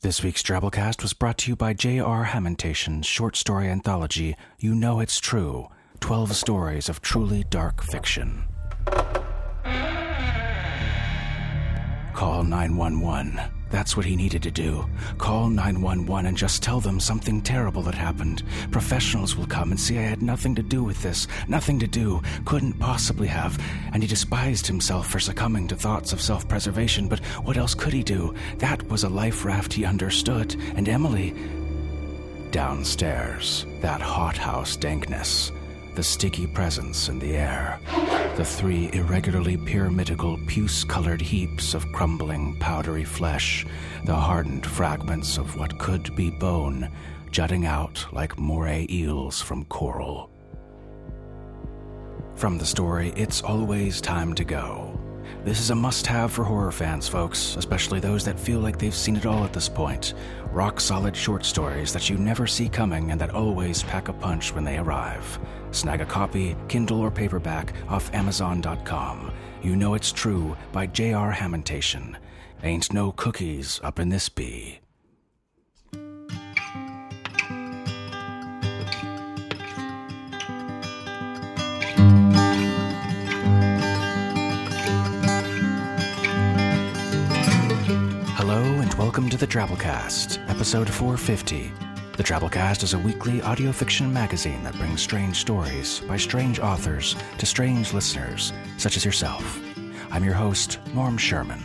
This week's Drabblecast was brought to you by J.R. Hamantaschen's short story anthology, You Know It's True 12 Stories of Truly Dark Fiction. Call 911. That's what he needed to do. Call 911 and just tell them something terrible had happened. Professionals will come and see I had nothing to do with this. Nothing to do. Couldn't possibly have. And he despised himself for succumbing to thoughts of self preservation, but what else could he do? That was a life raft he understood. And Emily. Downstairs, that hothouse dankness the sticky presence in the air, the three irregularly pyramidical, puce colored heaps of crumbling, powdery flesh, the hardened fragments of what could be bone jutting out like moray eels from coral. From the story, It's Always Time to Go. This is a must have for horror fans, folks, especially those that feel like they've seen it all at this point. Rock solid short stories that you never see coming and that always pack a punch when they arrive. Snag a copy, Kindle or paperback, off Amazon.com. You Know It's True by J.R. Hamantaschen. Ain't no cookies up in this bee. Hello and welcome to the Drabblecast, episode 450. The Drabblecast is a weekly audio fiction magazine that brings strange stories by strange authors to strange listeners, such as yourself. I'm your host, Norm Sherman.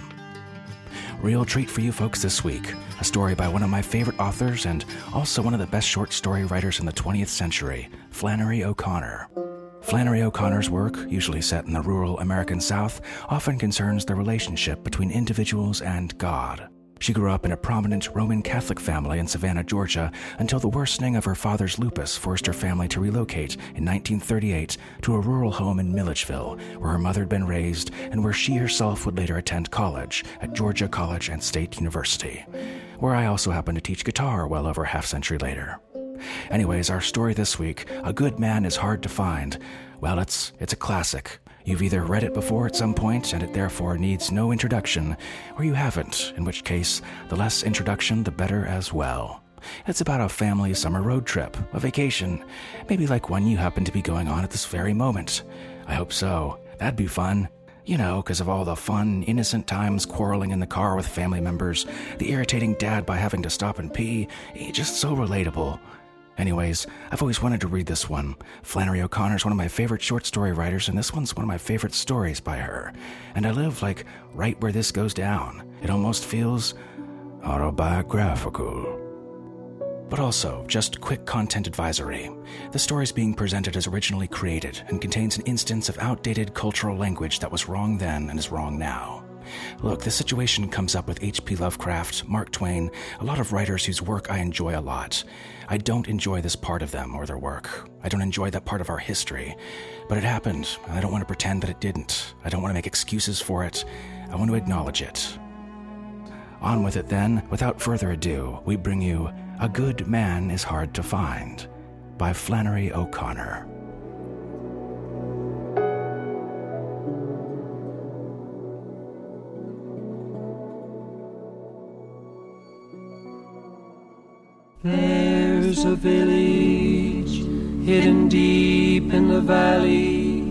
Real treat for you folks this week a story by one of my favorite authors and also one of the best short story writers in the 20th century, Flannery O'Connor. Flannery O'Connor's work, usually set in the rural American South, often concerns the relationship between individuals and God. She grew up in a prominent Roman Catholic family in Savannah, Georgia, until the worsening of her father's lupus forced her family to relocate in 1938 to a rural home in Milledgeville, where her mother had been raised and where she herself would later attend college at Georgia College and State University, where I also happened to teach guitar well over a half century later. Anyways, our story this week, A Good Man is Hard to Find. Well, it's it's a classic. You've either read it before at some point and it therefore needs no introduction, or you haven't, in which case, the less introduction, the better as well. It's about a family summer road trip, a vacation, maybe like one you happen to be going on at this very moment. I hope so. That'd be fun. You know, because of all the fun, innocent times quarreling in the car with family members, the irritating dad by having to stop and pee, eh, just so relatable. Anyways, I've always wanted to read this one. Flannery O'Connor is one of my favorite short story writers, and this one's one of my favorite stories by her. And I live, like, right where this goes down. It almost feels autobiographical. But also, just quick content advisory. The story is being presented as originally created and contains an instance of outdated cultural language that was wrong then and is wrong now. Look, this situation comes up with H.P. Lovecraft, Mark Twain, a lot of writers whose work I enjoy a lot. I don't enjoy this part of them or their work. I don't enjoy that part of our history. But it happened, and I don't want to pretend that it didn't. I don't want to make excuses for it. I want to acknowledge it. On with it then. Without further ado, we bring you A Good Man is Hard to Find by Flannery O'Connor. There's a village hidden deep in the valley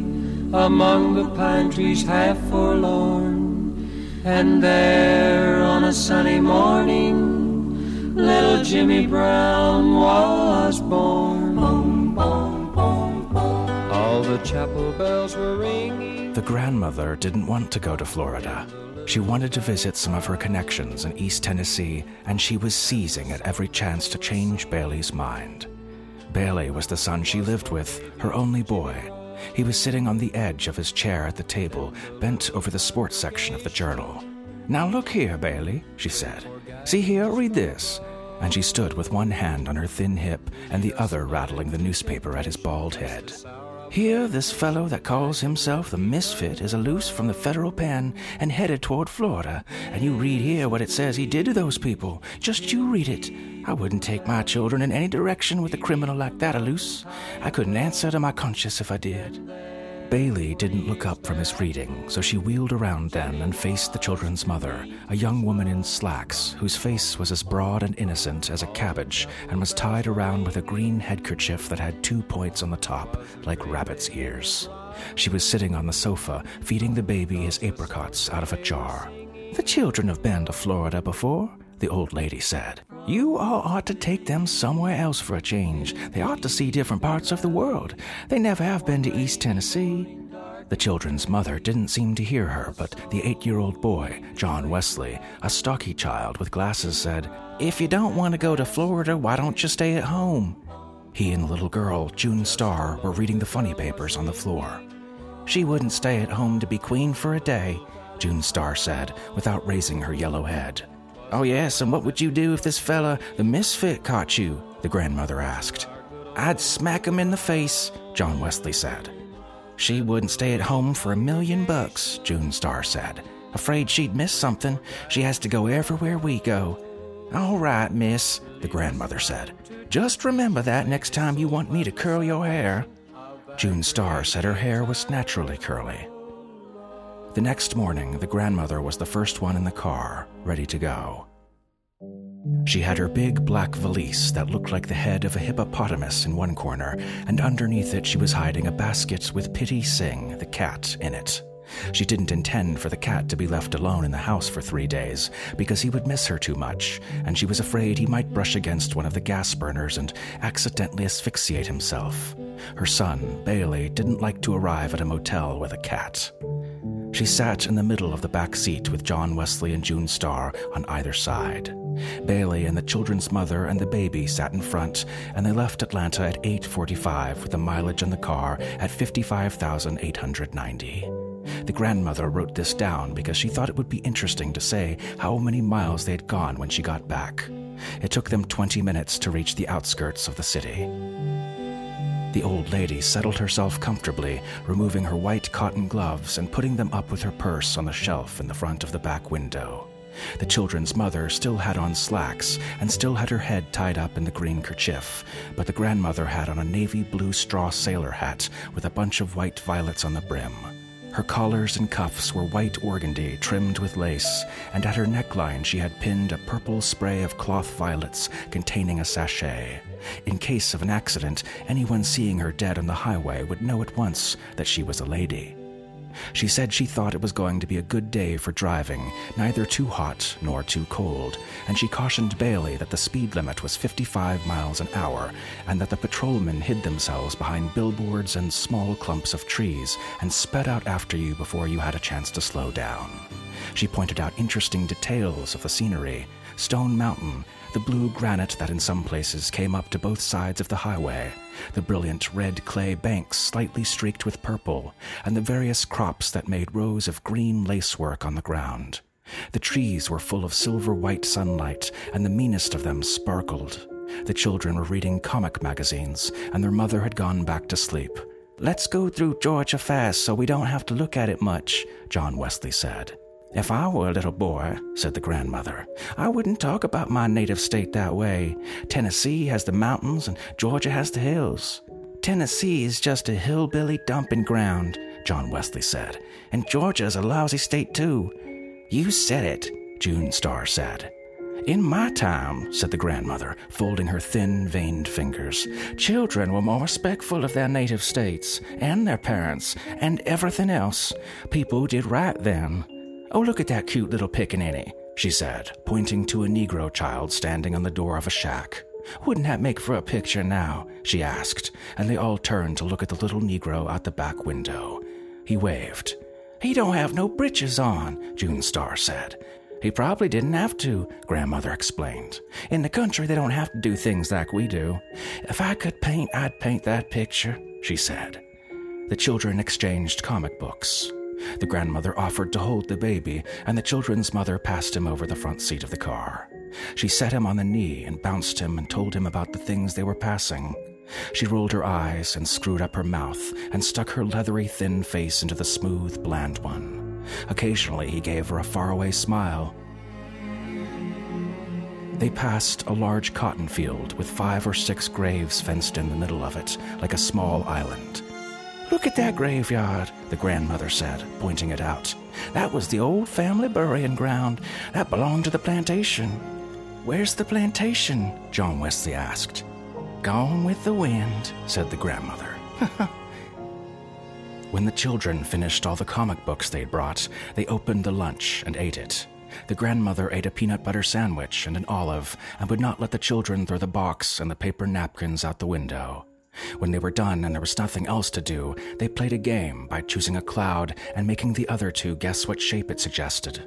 among the pine trees half forlorn. And there on a sunny morning, little Jimmy Brown was born. Boom, boom, boom, boom. All the chapel bells were ringing. The grandmother didn't want to go to Florida. She wanted to visit some of her connections in East Tennessee, and she was seizing at every chance to change Bailey's mind. Bailey was the son she lived with, her only boy. He was sitting on the edge of his chair at the table, bent over the sports section of the journal. Now look here, Bailey, she said. See here, read this. And she stood with one hand on her thin hip and the other rattling the newspaper at his bald head. Here, this fellow that calls himself the Misfit is a loose from the federal pen and headed toward Florida. And you read here what it says he did to those people. Just you read it. I wouldn't take my children in any direction with a criminal like that, loose. I couldn't answer to my conscience if I did. Bailey didn't look up from his reading, so she wheeled around then and faced the children's mother, a young woman in slacks whose face was as broad and innocent as a cabbage and was tied around with a green headkerchief that had two points on the top, like rabbit's ears. She was sitting on the sofa, feeding the baby his apricots out of a jar. The children have been to Florida before, the old lady said. You all ought to take them somewhere else for a change. They ought to see different parts of the world. They never have been to East Tennessee. The children's mother didn't seem to hear her, but the eight year old boy, John Wesley, a stocky child with glasses, said, If you don't want to go to Florida, why don't you stay at home? He and the little girl, June Star, were reading the funny papers on the floor. She wouldn't stay at home to be queen for a day, June Star said, without raising her yellow head. Oh, yes, and what would you do if this fella, the misfit, caught you? the grandmother asked. I'd smack him in the face, John Wesley said. She wouldn't stay at home for a million bucks, June Star said. Afraid she'd miss something. She has to go everywhere we go. All right, miss, the grandmother said. Just remember that next time you want me to curl your hair. June Star said her hair was naturally curly. The next morning, the grandmother was the first one in the car, ready to go. She had her big black valise that looked like the head of a hippopotamus in one corner, and underneath it she was hiding a basket with Pitty Sing, the cat, in it. She didn't intend for the cat to be left alone in the house for three days because he would miss her too much, and she was afraid he might brush against one of the gas burners and accidentally asphyxiate himself. Her son, Bailey, didn't like to arrive at a motel with a cat. She sat in the middle of the back seat with John Wesley and June Star on either side. Bailey and the children's mother and the baby sat in front, and they left Atlanta at 8:45 with the mileage in the car at 55,890. The grandmother wrote this down because she thought it would be interesting to say how many miles they had gone when she got back. It took them 20 minutes to reach the outskirts of the city. The old lady settled herself comfortably, removing her white cotton gloves and putting them up with her purse on the shelf in the front of the back window. The children's mother still had on slacks and still had her head tied up in the green kerchief, but the grandmother had on a navy blue straw sailor hat with a bunch of white violets on the brim. Her collars and cuffs were white organdy trimmed with lace, and at her neckline she had pinned a purple spray of cloth violets containing a sachet. In case of an accident, anyone seeing her dead on the highway would know at once that she was a lady. She said she thought it was going to be a good day for driving, neither too hot nor too cold, and she cautioned Bailey that the speed limit was 55 miles an hour and that the patrolmen hid themselves behind billboards and small clumps of trees and sped out after you before you had a chance to slow down. She pointed out interesting details of the scenery Stone Mountain, the blue granite that in some places came up to both sides of the highway, the brilliant red clay banks slightly streaked with purple, and the various crops that made rows of green lacework on the ground. The trees were full of silver white sunlight, and the meanest of them sparkled. The children were reading comic magazines, and their mother had gone back to sleep. Let's go through Georgia fast so we don't have to look at it much, John Wesley said. If I were a little boy, said the grandmother, I wouldn't talk about my native state that way. Tennessee has the mountains and Georgia has the hills. Tennessee is just a hillbilly dumping ground, John Wesley said, and Georgia is a lousy state too. You said it, June Star said. In my time, said the grandmother, folding her thin, veined fingers, children were more respectful of their native states, and their parents, and everything else. People did right then. Oh, look at that cute little pickaninny, she said, pointing to a Negro child standing on the door of a shack. Wouldn't that make for a picture now? she asked, and they all turned to look at the little Negro out the back window. He waved. He don't have no breeches on, June Star said. He probably didn't have to, Grandmother explained. In the country, they don't have to do things like we do. If I could paint, I'd paint that picture, she said. The children exchanged comic books. The grandmother offered to hold the baby, and the children's mother passed him over the front seat of the car. She set him on the knee and bounced him and told him about the things they were passing. She rolled her eyes and screwed up her mouth and stuck her leathery, thin face into the smooth, bland one. Occasionally, he gave her a faraway smile. They passed a large cotton field with five or six graves fenced in the middle of it, like a small island. Look at that graveyard, the grandmother said, pointing it out. That was the old family burying ground. That belonged to the plantation. Where's the plantation? John Wesley asked. Gone with the wind, said the grandmother. when the children finished all the comic books they'd brought, they opened the lunch and ate it. The grandmother ate a peanut butter sandwich and an olive and would not let the children throw the box and the paper napkins out the window. When they were done and there was nothing else to do, they played a game by choosing a cloud and making the other two guess what shape it suggested.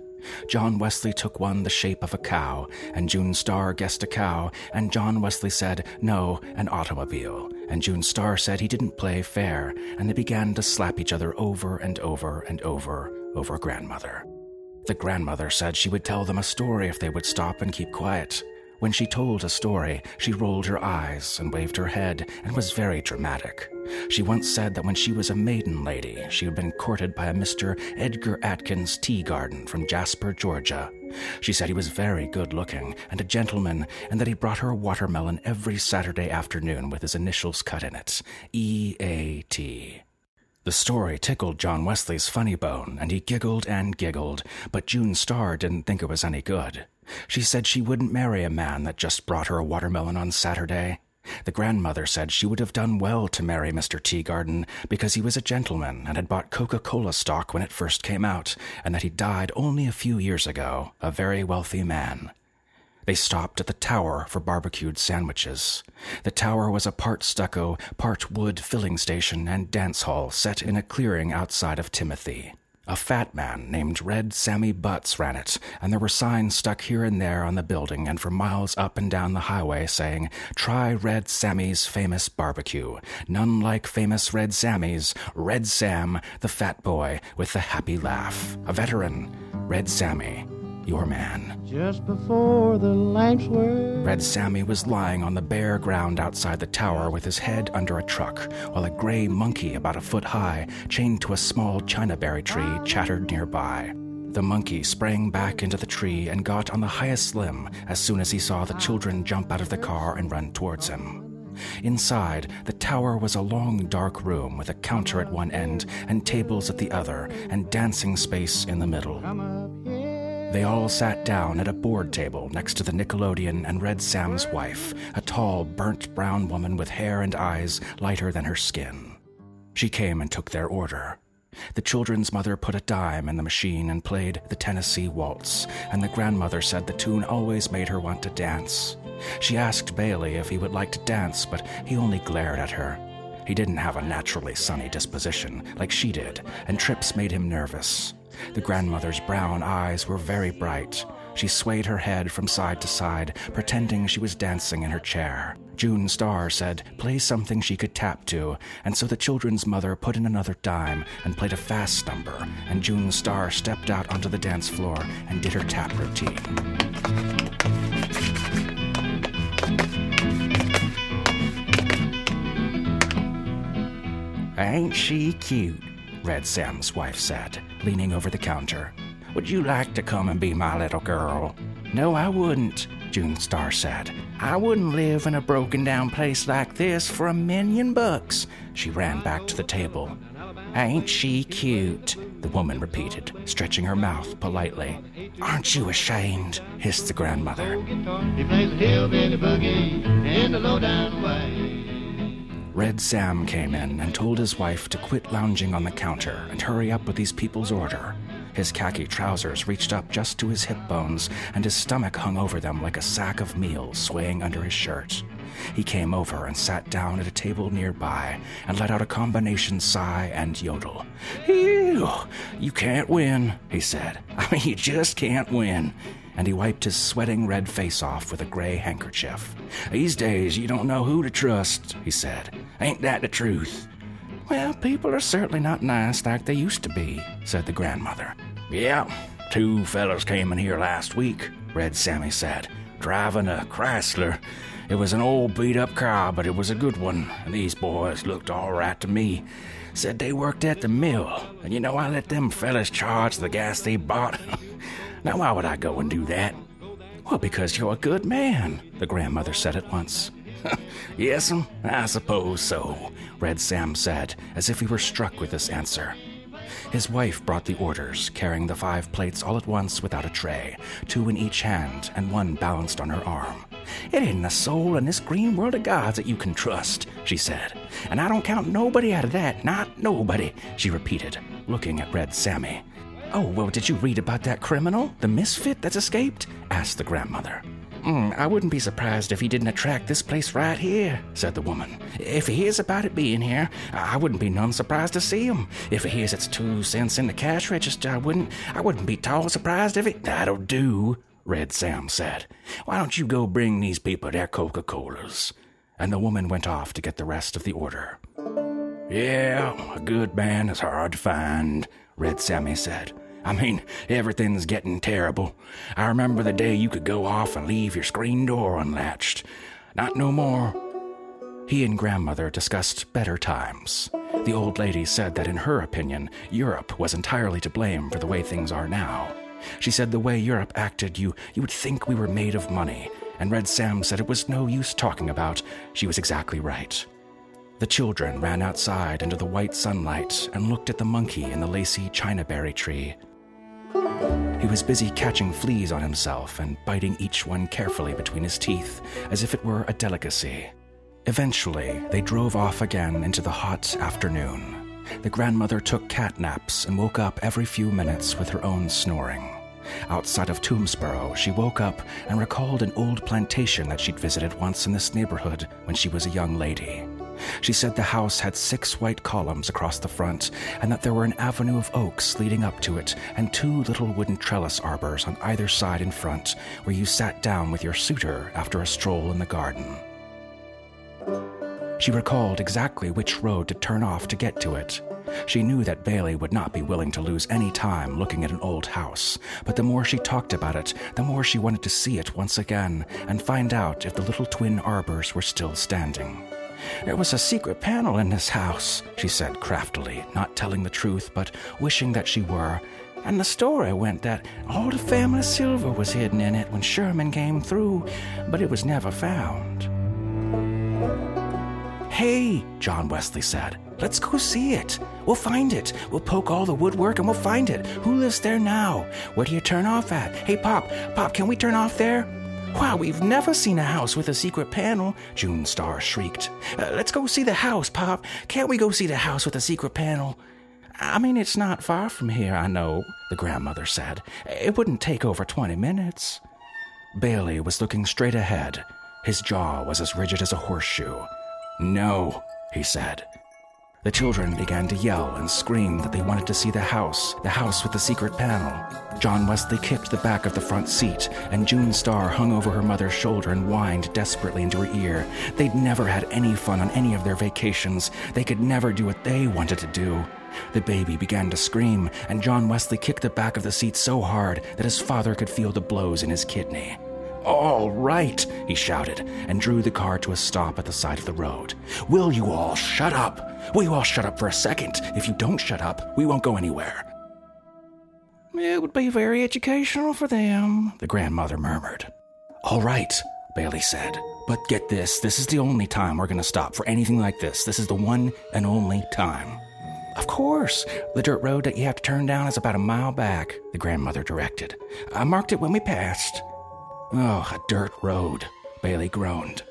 John Wesley took one the shape of a cow, and June Star guessed a cow, and John Wesley said, no, an automobile. And June Star said he didn't play fair, and they began to slap each other over and over and over over grandmother. The grandmother said she would tell them a story if they would stop and keep quiet. When she told a story, she rolled her eyes and waved her head and was very dramatic. She once said that when she was a maiden lady, she had been courted by a Mr. Edgar Atkins Teagarden from Jasper, Georgia. She said he was very good looking and a gentleman, and that he brought her a watermelon every Saturday afternoon with his initials cut in it E A T. The story tickled John Wesley's funny bone, and he giggled and giggled, but June Star didn't think it was any good. She said she wouldn't marry a man that just brought her a watermelon on Saturday. The grandmother said she would have done well to marry Mr. Teagarden because he was a gentleman and had bought Coca Cola stock when it first came out, and that he died only a few years ago, a very wealthy man. They stopped at the tower for barbecued sandwiches. The tower was a part stucco, part wood filling station and dance hall set in a clearing outside of Timothy. A fat man named Red Sammy Butts ran it, and there were signs stuck here and there on the building and for miles up and down the highway saying, Try Red Sammy's famous barbecue. None like famous Red Sammy's. Red Sam, the fat boy with the happy laugh. A veteran. Red Sammy your man. Just before the lamps were. Red Sammy was lying on the bare ground outside the tower with his head under a truck, while a gray monkey about a foot high, chained to a small chinaberry tree, chattered nearby. The monkey sprang back into the tree and got on the highest limb as soon as he saw the children jump out of the car and run towards him. Inside, the tower was a long, dark room with a counter at one end and tables at the other, and dancing space in the middle. They all sat down at a board table next to the Nickelodeon and Red Sam's wife, a tall, burnt brown woman with hair and eyes lighter than her skin. She came and took their order. The children's mother put a dime in the machine and played the Tennessee Waltz, and the grandmother said the tune always made her want to dance. She asked Bailey if he would like to dance, but he only glared at her. He didn't have a naturally sunny disposition like she did, and trips made him nervous. The grandmother's brown eyes were very bright. She swayed her head from side to side, pretending she was dancing in her chair. June Star said, play something she could tap to, and so the children's mother put in another dime and played a fast number, and June Star stepped out onto the dance floor and did her tap routine. Ain't she cute? Red Sam's wife said, leaning over the counter. Would you like to come and be my little girl? No, I wouldn't, June Star said. I wouldn't live in a broken down place like this for a million bucks. She ran back to the table. Ain't she cute? The woman repeated, stretching her mouth politely. Aren't you ashamed? hissed the grandmother. Red Sam came in and told his wife to quit lounging on the counter and hurry up with these people's order. His khaki trousers reached up just to his hip bones, and his stomach hung over them like a sack of meal swaying under his shirt. He came over and sat down at a table nearby and let out a combination sigh and yodel. Ew, you can't win, he said. I mean, you just can't win and he wiped his sweating red face off with a gray handkerchief. These days, you don't know who to trust, he said. Ain't that the truth? Well, people are certainly not nice like they used to be, said the grandmother. Yeah, two fellows came in here last week, Red Sammy said, driving a Chrysler. It was an old beat up car, but it was a good one, and these boys looked all right to me. Said they worked at the mill, and you know I let them fellas charge the gas they bought. Now, why would I go and do that? Well, because you're a good man, the grandmother said at once. Yes'm, I suppose so, Red Sam said, as if he were struck with this answer. His wife brought the orders, carrying the five plates all at once without a tray, two in each hand and one balanced on her arm. It ain't a soul in this green world of God's that you can trust, she said. And I don't count nobody out of that, not nobody, she repeated, looking at Red Sammy. Oh, well, did you read about that criminal, the misfit that's escaped? asked the grandmother. Mm, I wouldn't be surprised if he didn't attract this place right here, said the woman. If he hears about it being here, I wouldn't be none surprised to see him. If he hears it's two cents in the cash register, I wouldn't. I wouldn't be tall surprised if it. That'll do, Red Sam said. Why don't you go bring these people their Coca Colas? And the woman went off to get the rest of the order. Yeah, a good man is hard to find, Red Sammy said. I mean, everything's getting terrible. I remember the day you could go off and leave your screen door unlatched. Not no more. He and grandmother discussed better times. The old lady said that in her opinion, Europe was entirely to blame for the way things are now. She said the way Europe acted, you, you would think we were made of money. And Red Sam said it was no use talking about. She was exactly right. The children ran outside into the white sunlight and looked at the monkey in the lacy chinaberry tree. He was busy catching fleas on himself and biting each one carefully between his teeth, as if it were a delicacy. Eventually, they drove off again into the hot afternoon. The grandmother took cat naps and woke up every few minutes with her own snoring. Outside of Toomsboro, she woke up and recalled an old plantation that she'd visited once in this neighborhood when she was a young lady. She said the house had six white columns across the front, and that there were an avenue of oaks leading up to it, and two little wooden trellis arbors on either side in front, where you sat down with your suitor after a stroll in the garden. She recalled exactly which road to turn off to get to it. She knew that Bailey would not be willing to lose any time looking at an old house, but the more she talked about it, the more she wanted to see it once again and find out if the little twin arbors were still standing. There was a secret panel in this house, she said craftily, not telling the truth, but wishing that she were. And the story went that all the family silver was hidden in it when Sherman came through, but it was never found. Hey, John Wesley said, let's go see it. We'll find it. We'll poke all the woodwork and we'll find it. Who lives there now? Where do you turn off at? Hey, Pop, Pop, can we turn off there? Wow, we've never seen a house with a secret panel, June Star shrieked. Uh, let's go see the house, Pop. Can't we go see the house with a secret panel? I mean, it's not far from here, I know, the grandmother said. It wouldn't take over 20 minutes. Bailey was looking straight ahead. His jaw was as rigid as a horseshoe. No, he said. The children began to yell and scream that they wanted to see the house, the house with the secret panel. John Wesley kicked the back of the front seat, and June Star hung over her mother's shoulder and whined desperately into her ear. They'd never had any fun on any of their vacations. They could never do what they wanted to do. The baby began to scream, and John Wesley kicked the back of the seat so hard that his father could feel the blows in his kidney. All right, he shouted, and drew the car to a stop at the side of the road. Will you all shut up? Will you all shut up for a second? If you don't shut up, we won't go anywhere. It would be very educational for them, the grandmother murmured. All right, Bailey said. But get this this is the only time we're going to stop for anything like this. This is the one and only time. Of course. The dirt road that you have to turn down is about a mile back, the grandmother directed. I marked it when we passed. Oh, a dirt road, Bailey groaned.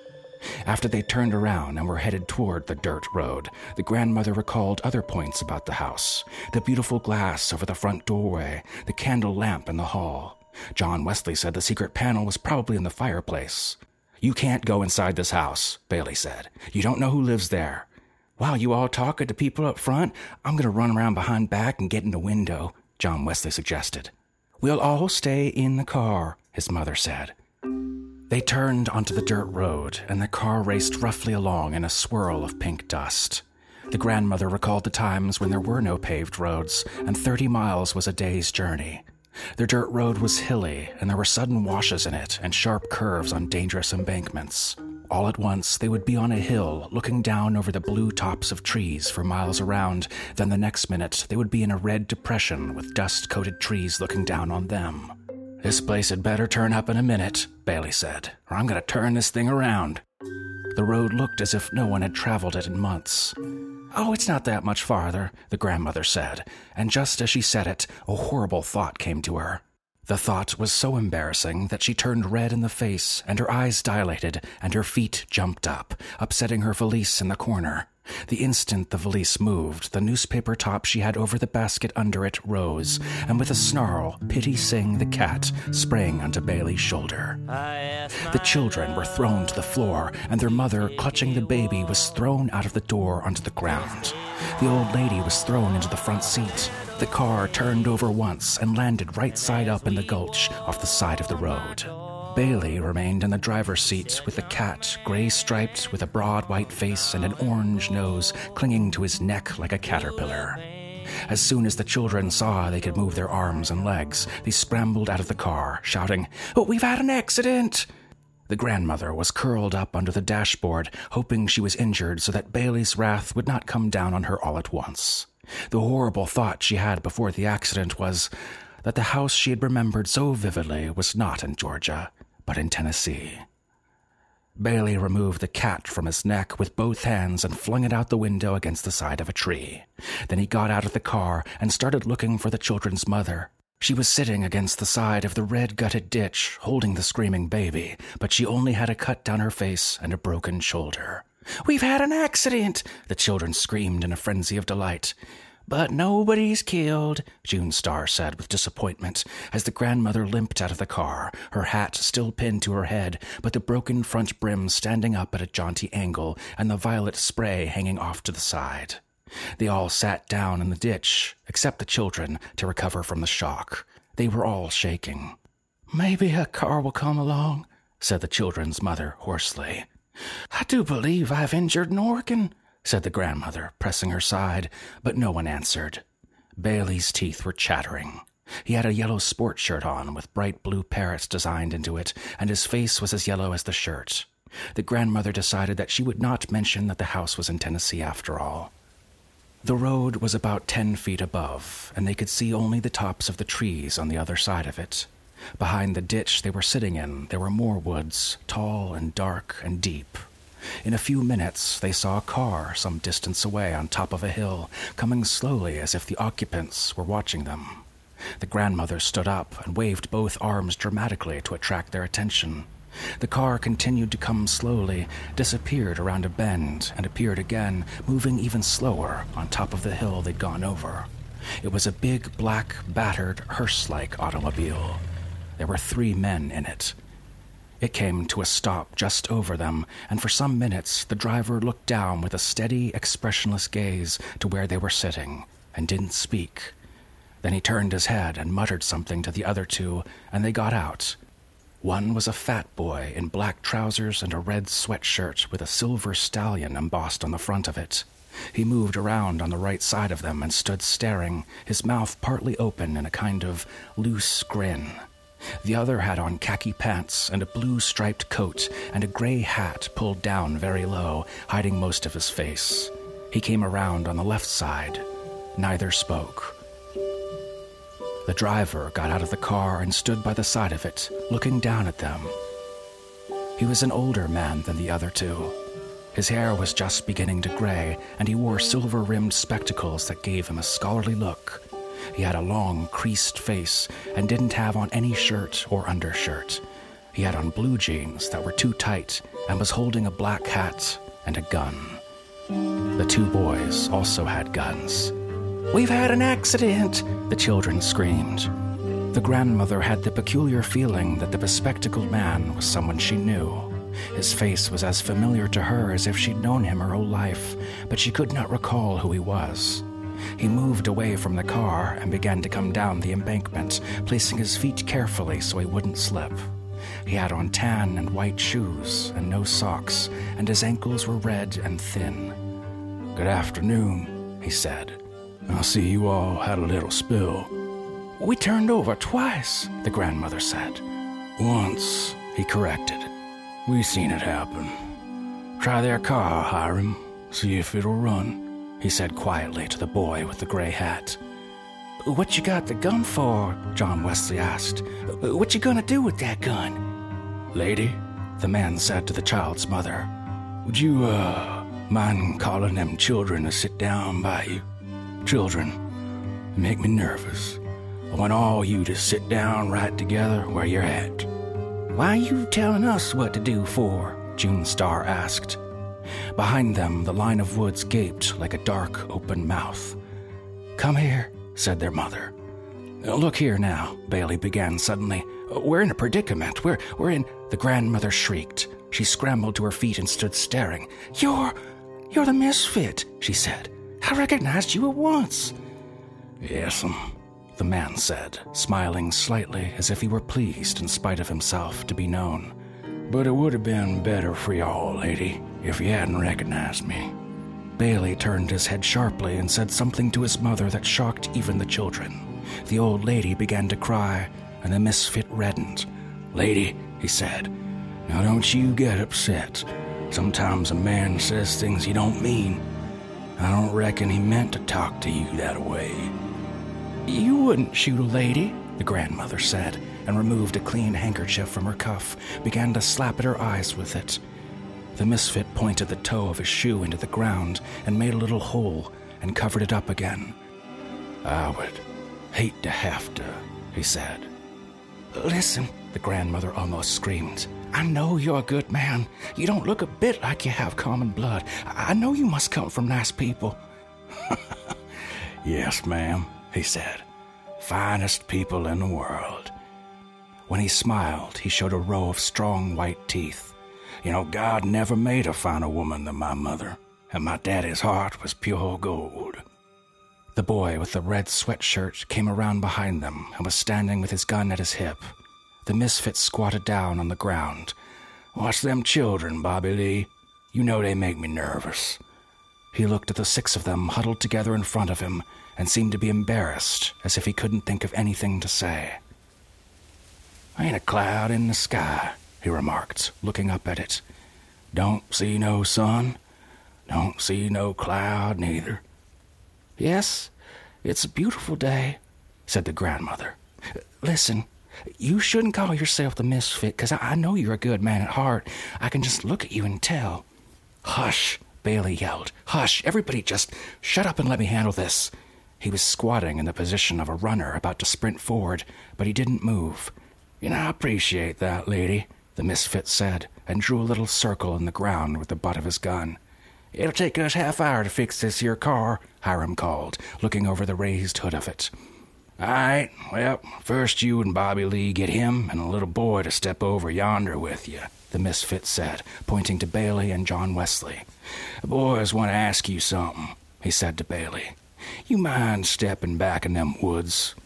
After they turned around and were headed toward the dirt road, the grandmother recalled other points about the house the beautiful glass over the front doorway, the candle lamp in the hall. John Wesley said the secret panel was probably in the fireplace. You can't go inside this house, Bailey said. You don't know who lives there. While you all talking to the people up front, I'm going to run around behind back and get in the window, John Wesley suggested. We'll all stay in the car, his mother said. They turned onto the dirt road, and the car raced roughly along in a swirl of pink dust. The grandmother recalled the times when there were no paved roads, and 30 miles was a day's journey. The dirt road was hilly, and there were sudden washes in it and sharp curves on dangerous embankments. All at once, they would be on a hill, looking down over the blue tops of trees for miles around. Then the next minute, they would be in a red depression with dust coated trees looking down on them. This place had better turn up in a minute, Bailey said, or I'm going to turn this thing around. The road looked as if no one had traveled it in months. Oh, it's not that much farther, the grandmother said, and just as she said it, a horrible thought came to her. The thought was so embarrassing that she turned red in the face, and her eyes dilated, and her feet jumped up, upsetting her valise in the corner. The instant the valise moved, the newspaper top she had over the basket under it rose, and with a snarl, Pitty Sing the cat sprang onto Bailey's shoulder. The children were thrown to the floor, and their mother, clutching the baby, was thrown out of the door onto the ground. The old lady was thrown into the front seat. The car turned over once and landed right side up in the gulch off the side of the road. Bailey remained in the driver's seat with a cat, gray striped, with a broad white face and an orange nose clinging to his neck like a caterpillar. As soon as the children saw they could move their arms and legs, they scrambled out of the car, shouting, Oh, we've had an accident! The grandmother was curled up under the dashboard, hoping she was injured so that Bailey's wrath would not come down on her all at once. The horrible thought she had before the accident was that the house she had remembered so vividly was not in Georgia, but in Tennessee. Bailey removed the cat from his neck with both hands and flung it out the window against the side of a tree. Then he got out of the car and started looking for the children's mother. She was sitting against the side of the red gutted ditch, holding the screaming baby, but she only had a cut down her face and a broken shoulder. We've had an accident, the children screamed in a frenzy of delight. But nobody's killed, June Star said with disappointment as the grandmother limped out of the car, her hat still pinned to her head, but the broken front brim standing up at a jaunty angle and the violet spray hanging off to the side. They all sat down in the ditch, except the children, to recover from the shock. They were all shaking. Maybe a car will come along, said the children's mother hoarsely. I do believe I've injured an organ said the grandmother, pressing her side, but no one answered. Bailey's teeth were chattering. He had a yellow sport shirt on with bright blue parrots designed into it, and his face was as yellow as the shirt. The grandmother decided that she would not mention that the house was in Tennessee after all. The road was about ten feet above, and they could see only the tops of the trees on the other side of it. Behind the ditch they were sitting in, there were more woods, tall and dark and deep. In a few minutes, they saw a car some distance away on top of a hill, coming slowly as if the occupants were watching them. The grandmother stood up and waved both arms dramatically to attract their attention. The car continued to come slowly, disappeared around a bend, and appeared again, moving even slower on top of the hill they'd gone over. It was a big, black, battered, hearse like automobile. There were three men in it it came to a stop just over them, and for some minutes the driver looked down with a steady, expressionless gaze to where they were sitting and didn't speak. Then he turned his head and muttered something to the other two, and they got out. One was a fat boy in black trousers and a red sweatshirt with a silver stallion embossed on the front of it. He moved around on the right side of them and stood staring, his mouth partly open in a kind of loose grin. The other had on khaki pants and a blue striped coat and a gray hat pulled down very low, hiding most of his face. He came around on the left side. Neither spoke. The driver got out of the car and stood by the side of it, looking down at them. He was an older man than the other two. His hair was just beginning to gray, and he wore silver rimmed spectacles that gave him a scholarly look. He had a long, creased face and didn't have on any shirt or undershirt. He had on blue jeans that were too tight and was holding a black hat and a gun. The two boys also had guns. We've had an accident, the children screamed. The grandmother had the peculiar feeling that the bespectacled man was someone she knew. His face was as familiar to her as if she'd known him her whole life, but she could not recall who he was. He moved away from the car and began to come down the embankment, placing his feet carefully so he wouldn't slip. He had on tan and white shoes and no socks, and his ankles were red and thin. Good afternoon, he said. I see you all had a little spill. We turned over twice, the grandmother said. Once, he corrected. We seen it happen. Try their car, Hiram. See if it'll run he said quietly to the boy with the gray hat. What you got the gun for? John Wesley asked. What you gonna do with that gun? Lady, the man said to the child's mother, Would you, uh, mind calling them children to sit down by you? Children, make me nervous. I want all you to sit down right together where you're at. Why you telling us what to do for? June Star asked. Behind them, the line of woods gaped like a dark, open mouth. Come here, said their mother. Uh, look here now, Bailey began suddenly. Uh, we're in a predicament. We're, we're in. The grandmother shrieked. She scrambled to her feet and stood staring. You're. You're the misfit, she said. I recognized you at once. Yes'm, um, the man said, smiling slightly as if he were pleased in spite of himself to be known. But it would have been better for y'all, lady, if you hadn't recognized me. Bailey turned his head sharply and said something to his mother that shocked even the children. The old lady began to cry, and the misfit reddened. Lady, he said, now don't you get upset. Sometimes a man says things he don't mean. I don't reckon he meant to talk to you that way. You wouldn't shoot a lady, the grandmother said, and removed a clean handkerchief from her cuff, began to slap at her eyes with it. The misfit pointed the toe of his shoe into the ground and made a little hole and covered it up again. I would hate to have to, he said. Listen, the grandmother almost screamed. I know you're a good man. You don't look a bit like you have common blood. I know you must come from nice people. yes, ma'am, he said. Finest people in the world. When he smiled, he showed a row of strong white teeth. You know, God never made a finer woman than my mother, and my daddy's heart was pure gold. The boy with the red sweatshirt came around behind them and was standing with his gun at his hip. The misfit squatted down on the ground. Watch them children, Bobby Lee. You know they make me nervous. He looked at the six of them huddled together in front of him and seemed to be embarrassed, as if he couldn't think of anything to say. Ain't a cloud in the sky, he remarked, looking up at it. Don't see no sun. Don't see no cloud neither. Yes, it's a beautiful day, said the grandmother. Listen, you shouldn't call yourself the misfit, because I know you're a good man at heart. I can just look at you and tell. Hush, Bailey yelled. Hush, everybody just shut up and let me handle this. He was squatting in the position of a runner about to sprint forward, but he didn't move. You know, I appreciate that, lady, the misfit said, and drew a little circle in the ground with the butt of his gun. It'll take us half hour to fix this here car, Hiram called, looking over the raised hood of it. All right, well, first you and Bobby Lee get him and a little boy to step over yonder with you, the misfit said, pointing to Bailey and John Wesley. The boys want to ask you something, he said to Bailey. You mind stepping back in them woods?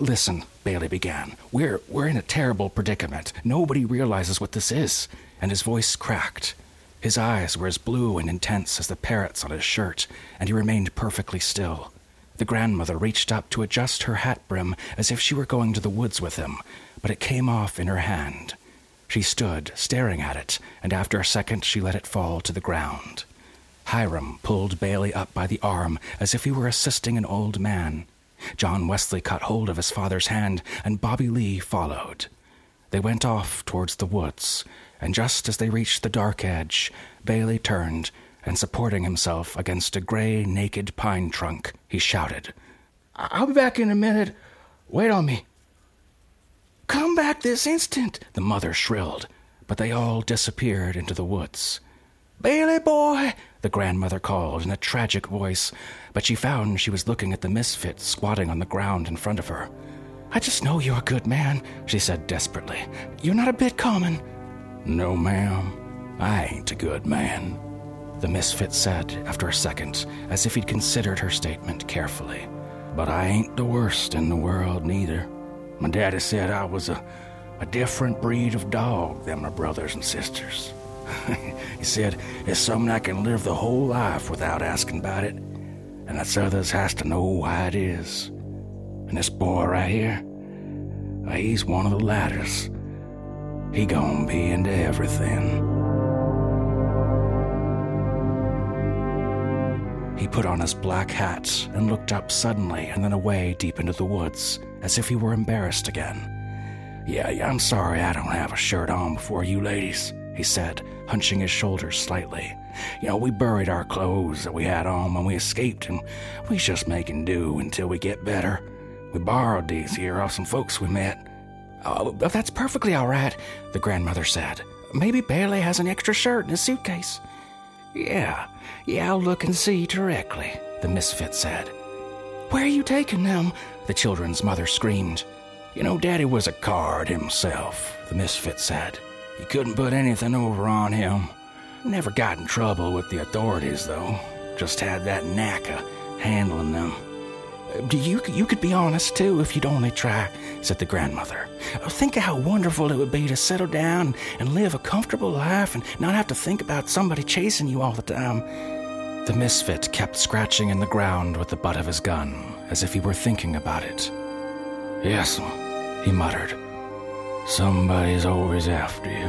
Listen, Bailey began. We're we're in a terrible predicament. Nobody realizes what this is. And his voice cracked. His eyes were as blue and intense as the parrots on his shirt, and he remained perfectly still. The grandmother reached up to adjust her hat brim as if she were going to the woods with him, but it came off in her hand. She stood, staring at it, and after a second she let it fall to the ground. Hiram pulled Bailey up by the arm as if he were assisting an old man. John Wesley caught hold of his father's hand, and Bobby Lee followed. They went off towards the woods, and just as they reached the dark edge, Bailey turned and supporting himself against a gray, naked pine trunk, he shouted, I'll be back in a minute. Wait on me. Come back this instant, the mother shrilled, but they all disappeared into the woods. Bailey boy, the grandmother called in a tragic voice, but she found she was looking at the misfit squatting on the ground in front of her. I just know you're a good man, she said desperately. You're not a bit common. No, ma'am, I ain't a good man the misfit said after a second, as if he'd considered her statement carefully. But I ain't the worst in the world, neither. My daddy said I was a, a different breed of dog than my brothers and sisters. he said it's something I can live the whole life without asking about it, and that's others has to know why it is. And this boy right here, uh, he's one of the ladders. He gonna be into everything. He put on his black hat and looked up suddenly and then away deep into the woods, as if he were embarrassed again. Yeah, yeah, I'm sorry I don't have a shirt on before you ladies. He said, hunching his shoulders slightly. You know, we buried our clothes that we had on when we escaped, and we just making do until we get better. We borrowed these here off some folks we met. Oh, that's perfectly all right, the grandmother said. Maybe Bailey has an extra shirt in his suitcase. Yeah, yeah, I'll look and see directly, the misfit said. Where are you taking them? The children's mother screamed. You know, Daddy was a card himself, the misfit said. You couldn't put anything over on him. Never got in trouble with the authorities, though. Just had that knack of handling them. You you could be honest too if you'd only try, said the grandmother. Think how wonderful it would be to settle down and live a comfortable life and not have to think about somebody chasing you all the time. The misfit kept scratching in the ground with the butt of his gun, as if he were thinking about it. Yes, he muttered. Somebody's always after you.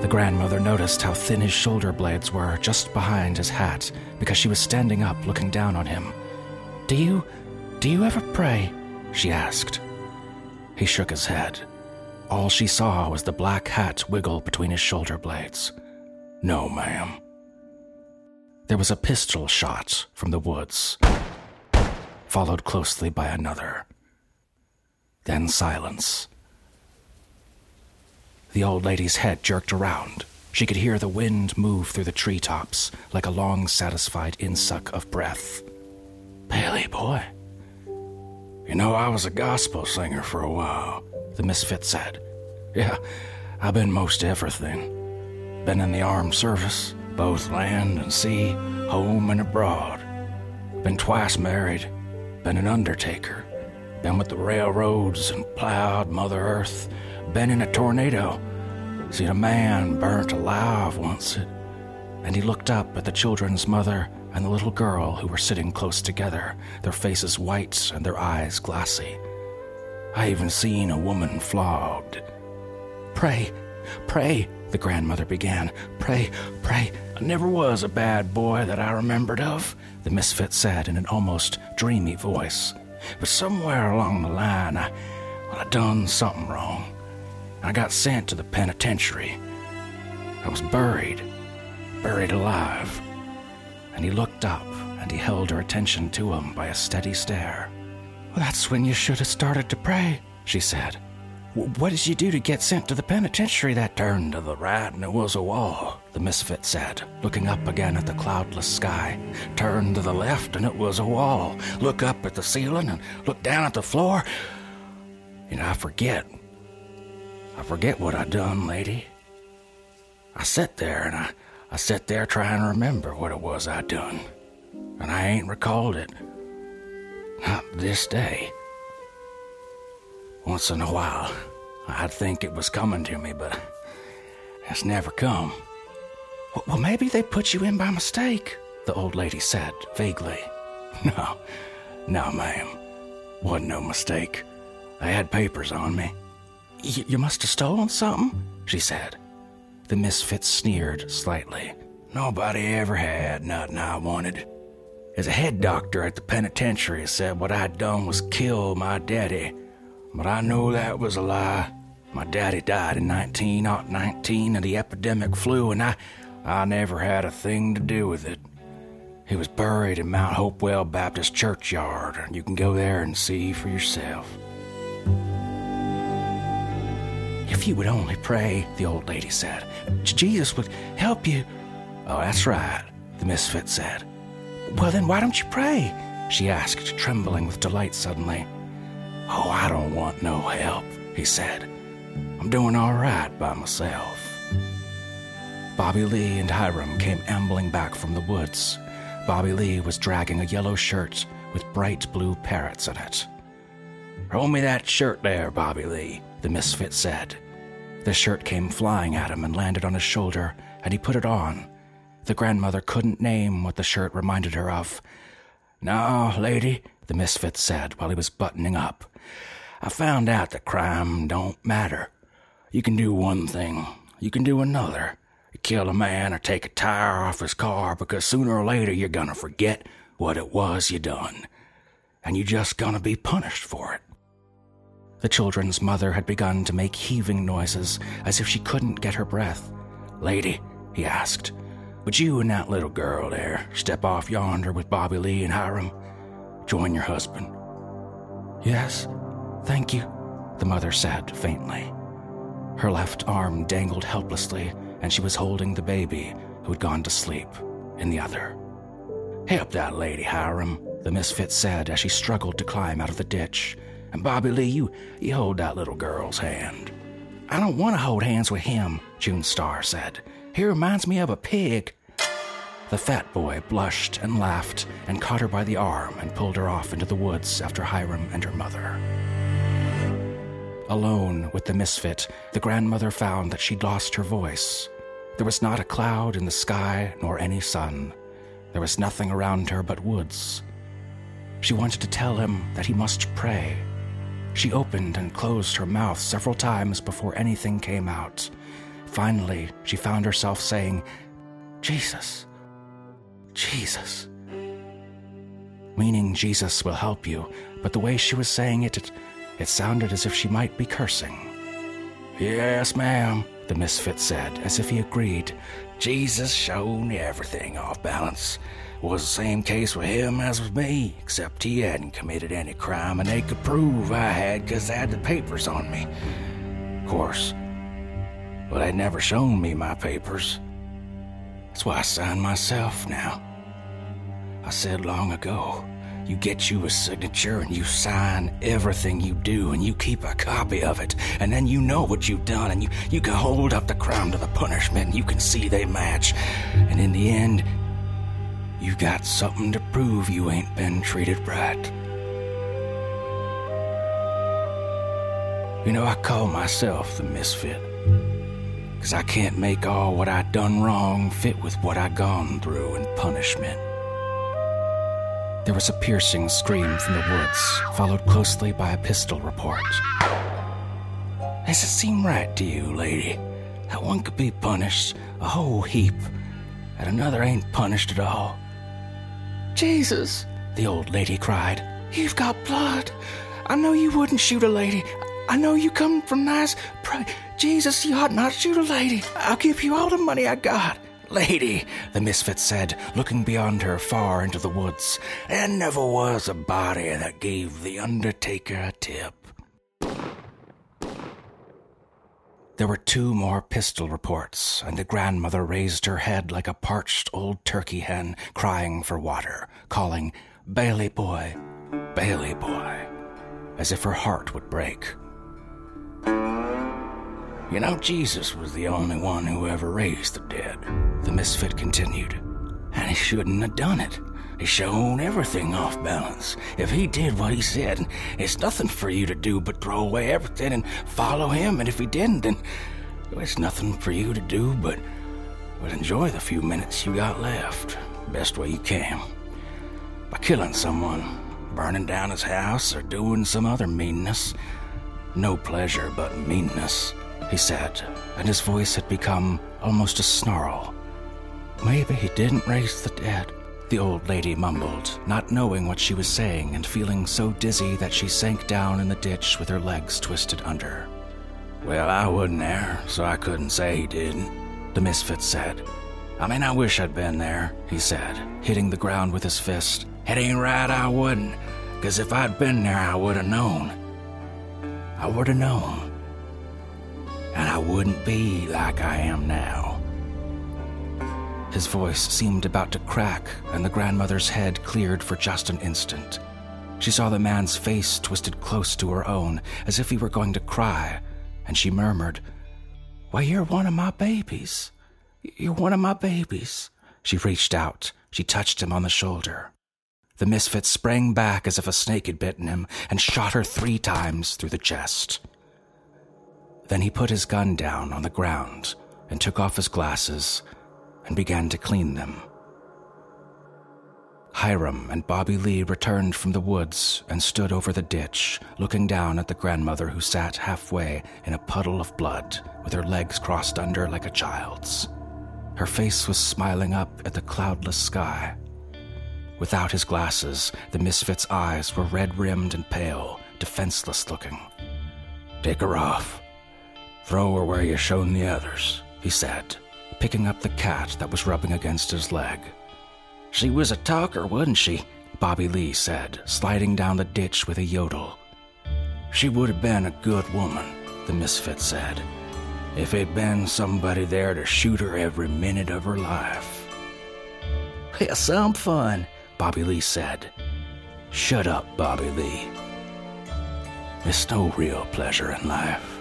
The grandmother noticed how thin his shoulder blades were just behind his hat because she was standing up looking down on him. Do you. do you ever pray? she asked. He shook his head. All she saw was the black hat wiggle between his shoulder blades. No, ma'am. There was a pistol shot from the woods, followed closely by another. Then silence. The old lady's head jerked around. She could hear the wind move through the treetops like a long, satisfied insuck of breath. Bailey, boy. You know, I was a gospel singer for a while, the misfit said. Yeah, I've been most everything. Been in the armed service, both land and sea, home and abroad. Been twice married. Been an undertaker. Been with the railroads and plowed Mother Earth. Been in a tornado. Seen a man burnt alive once. And he looked up at the children's mother and the little girl who were sitting close together, their faces white and their eyes glassy. I even seen a woman flogged. Pray, pray, the grandmother began. Pray, pray. I never was a bad boy that I remembered of, the misfit said in an almost dreamy voice. But somewhere along the line, I, well, I done something wrong. I got sent to the penitentiary. I was buried, buried alive. And he looked up and he held her attention to him by a steady stare. That's when you should have started to pray, she said. What did you do to get sent to the penitentiary that turned to the right and it was a wall? The misfit said, looking up again at the cloudless sky. Turn to the left and it was a wall. Look up at the ceiling and look down at the floor. You know, I forget. I forget what I done, lady. I sit there and I, I sit there trying to remember what it was I done. And I ain't recalled it. Not this day. Once in a while, I'd think it was coming to me, but it's never come. Well, maybe they put you in by mistake, the old lady said vaguely. No, no, ma'am. Wasn't no mistake. I had papers on me. Y- you must have stolen something, she said. The misfit sneered slightly. Nobody ever had nothing I wanted. As a head doctor at the penitentiary said what I'd done was kill my daddy but I know that was a lie. My daddy died in 1919 of the epidemic flu, and I, I never had a thing to do with it. He was buried in Mount Hopewell Baptist Churchyard, and you can go there and see for yourself. If you would only pray, the old lady said, Jesus would help you. Oh, that's right, the misfit said. Well, then why don't you pray? She asked, trembling with delight suddenly. Oh, I don't want no help, he said. I'm doing all right by myself. Bobby Lee and Hiram came ambling back from the woods. Bobby Lee was dragging a yellow shirt with bright blue parrots in it. Throw me that shirt there, Bobby Lee, the misfit said. The shirt came flying at him and landed on his shoulder, and he put it on. The grandmother couldn't name what the shirt reminded her of. Now, lady, the misfit said while he was buttoning up. I found out that crime don't matter. You can do one thing, you can do another. Kill a man or take a tire off his car because sooner or later you're gonna forget what it was you done. And you're just gonna be punished for it. The children's mother had begun to make heaving noises as if she couldn't get her breath. Lady, he asked, would you and that little girl there step off yonder with Bobby Lee and Hiram? Join your husband. Yes, thank you, the mother said faintly. Her left arm dangled helplessly, and she was holding the baby, who had gone to sleep, in the other. Help that lady, Hiram, the misfit said as she struggled to climb out of the ditch. And Bobby Lee, you, you hold that little girl's hand. I don't want to hold hands with him, June Star said. He reminds me of a pig. The fat boy blushed and laughed and caught her by the arm and pulled her off into the woods after Hiram and her mother. Alone with the misfit, the grandmother found that she'd lost her voice. There was not a cloud in the sky nor any sun. There was nothing around her but woods. She wanted to tell him that he must pray. She opened and closed her mouth several times before anything came out. Finally, she found herself saying, Jesus, Jesus. Meaning Jesus will help you, but the way she was saying it, it, it sounded as if she might be cursing. Yes, ma'am, the misfit said, as if he agreed. Jesus showed me everything off balance. It was the same case with him as with me, except he hadn't committed any crime and they could prove I had because they had the papers on me. Of course. But they'd never shown me my papers. That's why I signed myself now. I said long ago, you get you a signature and you sign everything you do and you keep a copy of it and then you know what you've done and you, you can hold up the crime to the punishment and you can see they match. And in the end, you got something to prove you ain't been treated right. You know, I call myself the misfit. Cause I can't make all what I done wrong fit with what I gone through in punishment. There was a piercing scream from the woods, followed closely by a pistol report. Does it seem right to you, lady, that one could be punished a whole heap, and another ain't punished at all? Jesus, the old lady cried, you've got blood. I know you wouldn't shoot a lady. I know you come from nice. Pray, Jesus, you ought not shoot a lady. I'll give you all the money I got. Lady, the misfit said, looking beyond her far into the woods, there never was a body that gave the undertaker a tip. There were two more pistol reports, and the grandmother raised her head like a parched old turkey hen crying for water, calling, Bailey boy, Bailey boy, as if her heart would break. You know, Jesus was the only one who ever raised the dead, the misfit continued. And he shouldn't have done it. He's shown everything off balance. If he did what he said, it's nothing for you to do but throw away everything and follow him. And if he didn't, then it's nothing for you to do but, but enjoy the few minutes you got left, best way you can. By killing someone, burning down his house, or doing some other meanness. No pleasure but meanness he said, and his voice had become almost a snarl. Maybe he didn't raise the dead, the old lady mumbled, not knowing what she was saying and feeling so dizzy that she sank down in the ditch with her legs twisted under. Well, I wasn't there, so I couldn't say he didn't, the misfit said. I mean, I wish I'd been there, he said, hitting the ground with his fist. It ain't right, I wouldn't, 'cause if I'd been there, I would have known. I would have known and I wouldn't be like I am now. His voice seemed about to crack, and the grandmother's head cleared for just an instant. She saw the man's face twisted close to her own, as if he were going to cry, and she murmured, Why, you're one of my babies. You're one of my babies. She reached out. She touched him on the shoulder. The misfit sprang back as if a snake had bitten him and shot her three times through the chest. Then he put his gun down on the ground and took off his glasses and began to clean them. Hiram and Bobby Lee returned from the woods and stood over the ditch, looking down at the grandmother who sat halfway in a puddle of blood with her legs crossed under like a child's. Her face was smiling up at the cloudless sky. Without his glasses, the misfit's eyes were red rimmed and pale, defenseless looking. Take her off. Throw her where you shown the others, he said, picking up the cat that was rubbing against his leg. She was a talker, wasn't she? Bobby Lee said, sliding down the ditch with a yodel. She would have been a good woman, the misfit said, if it'd been somebody there to shoot her every minute of her life. Yeah, some fun, Bobby Lee said. Shut up, Bobby Lee. There's no real pleasure in life.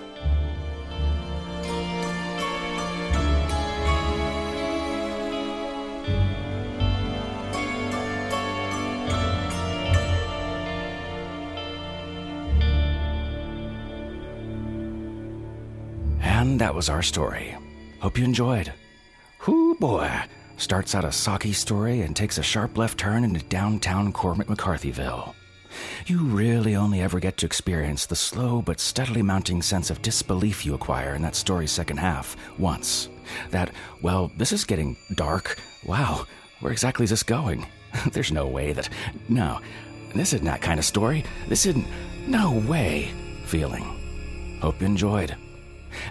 And that was our story. Hope you enjoyed. Whoo boy! Starts out a socky story and takes a sharp left turn into downtown Cormac McCarthyville. You really only ever get to experience the slow but steadily mounting sense of disbelief you acquire in that story's second half once. That, well, this is getting dark. Wow, where exactly is this going? There's no way that. No, this isn't that kind of story. This isn't. No way. Feeling. Hope you enjoyed.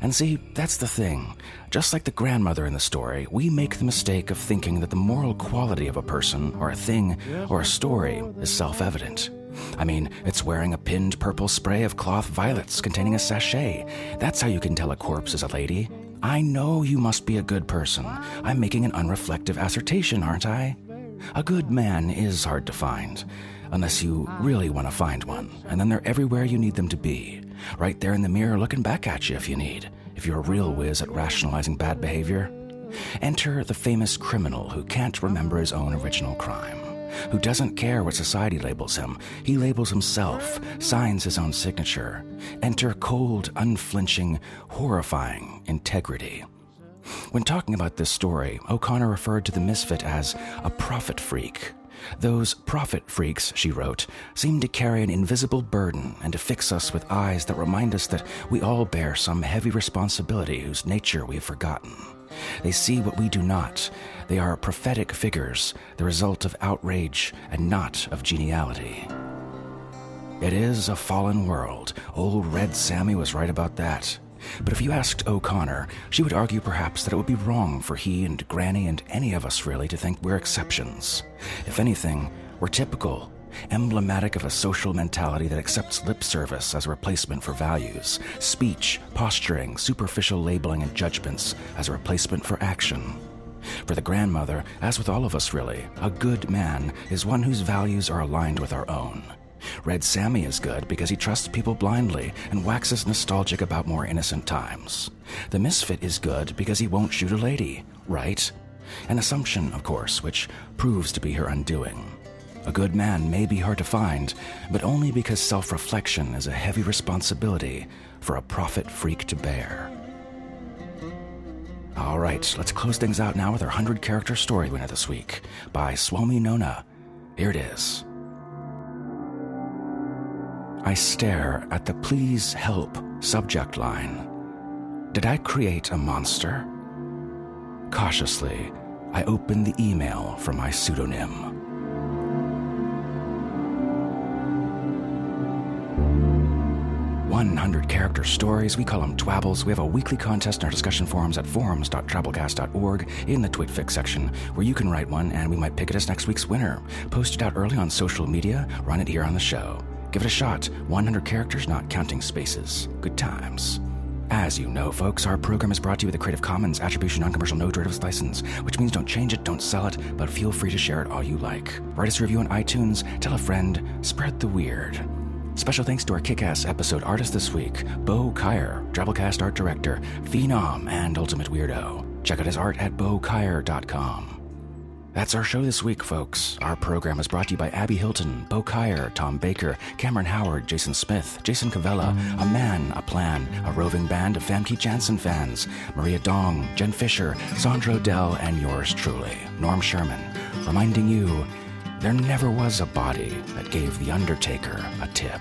And see, that's the thing. Just like the grandmother in the story, we make the mistake of thinking that the moral quality of a person, or a thing, or a story is self evident. I mean, it's wearing a pinned purple spray of cloth violets containing a sachet. That's how you can tell a corpse is a lady. I know you must be a good person. I'm making an unreflective assertion, aren't I? A good man is hard to find, unless you really want to find one, and then they're everywhere you need them to be. Right there in the mirror looking back at you if you need, if you're a real whiz at rationalizing bad behavior. Enter the famous criminal who can't remember his own original crime who doesn't care what society labels him. He labels himself, signs his own signature. Enter cold, unflinching, horrifying integrity. When talking about this story, O'Connor referred to the misfit as a prophet freak. Those prophet freaks, she wrote, seem to carry an invisible burden and to fix us with eyes that remind us that we all bear some heavy responsibility whose nature we have forgotten. They see what we do not. They are prophetic figures, the result of outrage and not of geniality. It is a fallen world. Old Red Sammy was right about that. But if you asked O'Connor, she would argue perhaps that it would be wrong for he and Granny and any of us really to think we're exceptions. If anything, we're typical, emblematic of a social mentality that accepts lip service as a replacement for values, speech, posturing, superficial labeling, and judgments as a replacement for action. For the grandmother, as with all of us really, a good man is one whose values are aligned with our own. Red Sammy is good because he trusts people blindly and waxes nostalgic about more innocent times. The misfit is good because he won't shoot a lady, right? An assumption, of course, which proves to be her undoing. A good man may be hard to find, but only because self reflection is a heavy responsibility for a prophet freak to bear. All right, let's close things out now with our 100 character story winner this week by Swami Nona. Here it is. I stare at the please help subject line. Did I create a monster? Cautiously, I open the email from my pseudonym. 100 character stories. We call them twabbles. We have a weekly contest in our discussion forums at forums.drabblecast.org in the TwitFix section, where you can write one and we might pick it as next week's winner. Post it out early on social media, run it here on the show. Give it a shot. 100 characters, not counting spaces. Good times. As you know, folks, our program is brought to you with a Creative Commons Attribution Non-Commercial No Derivatives License, which means don't change it, don't sell it, but feel free to share it all you like. Write us a review on iTunes, tell a friend, spread the weird. Special thanks to our kick-ass episode artist this week, Bo Kaier, Drabblecast art director, Phenom, and Ultimate Weirdo. Check out his art at bokaier.com. That's our show this week, folks. Our program is brought to you by Abby Hilton, Bo Kaier, Tom Baker, Cameron Howard, Jason Smith, Jason Cavella, A Man, A Plan, a roving band of Famke Janssen fans, Maria Dong, Jen Fisher, Sandra Dell, and yours truly, Norm Sherman, reminding you there never was a body that gave The Undertaker a tip.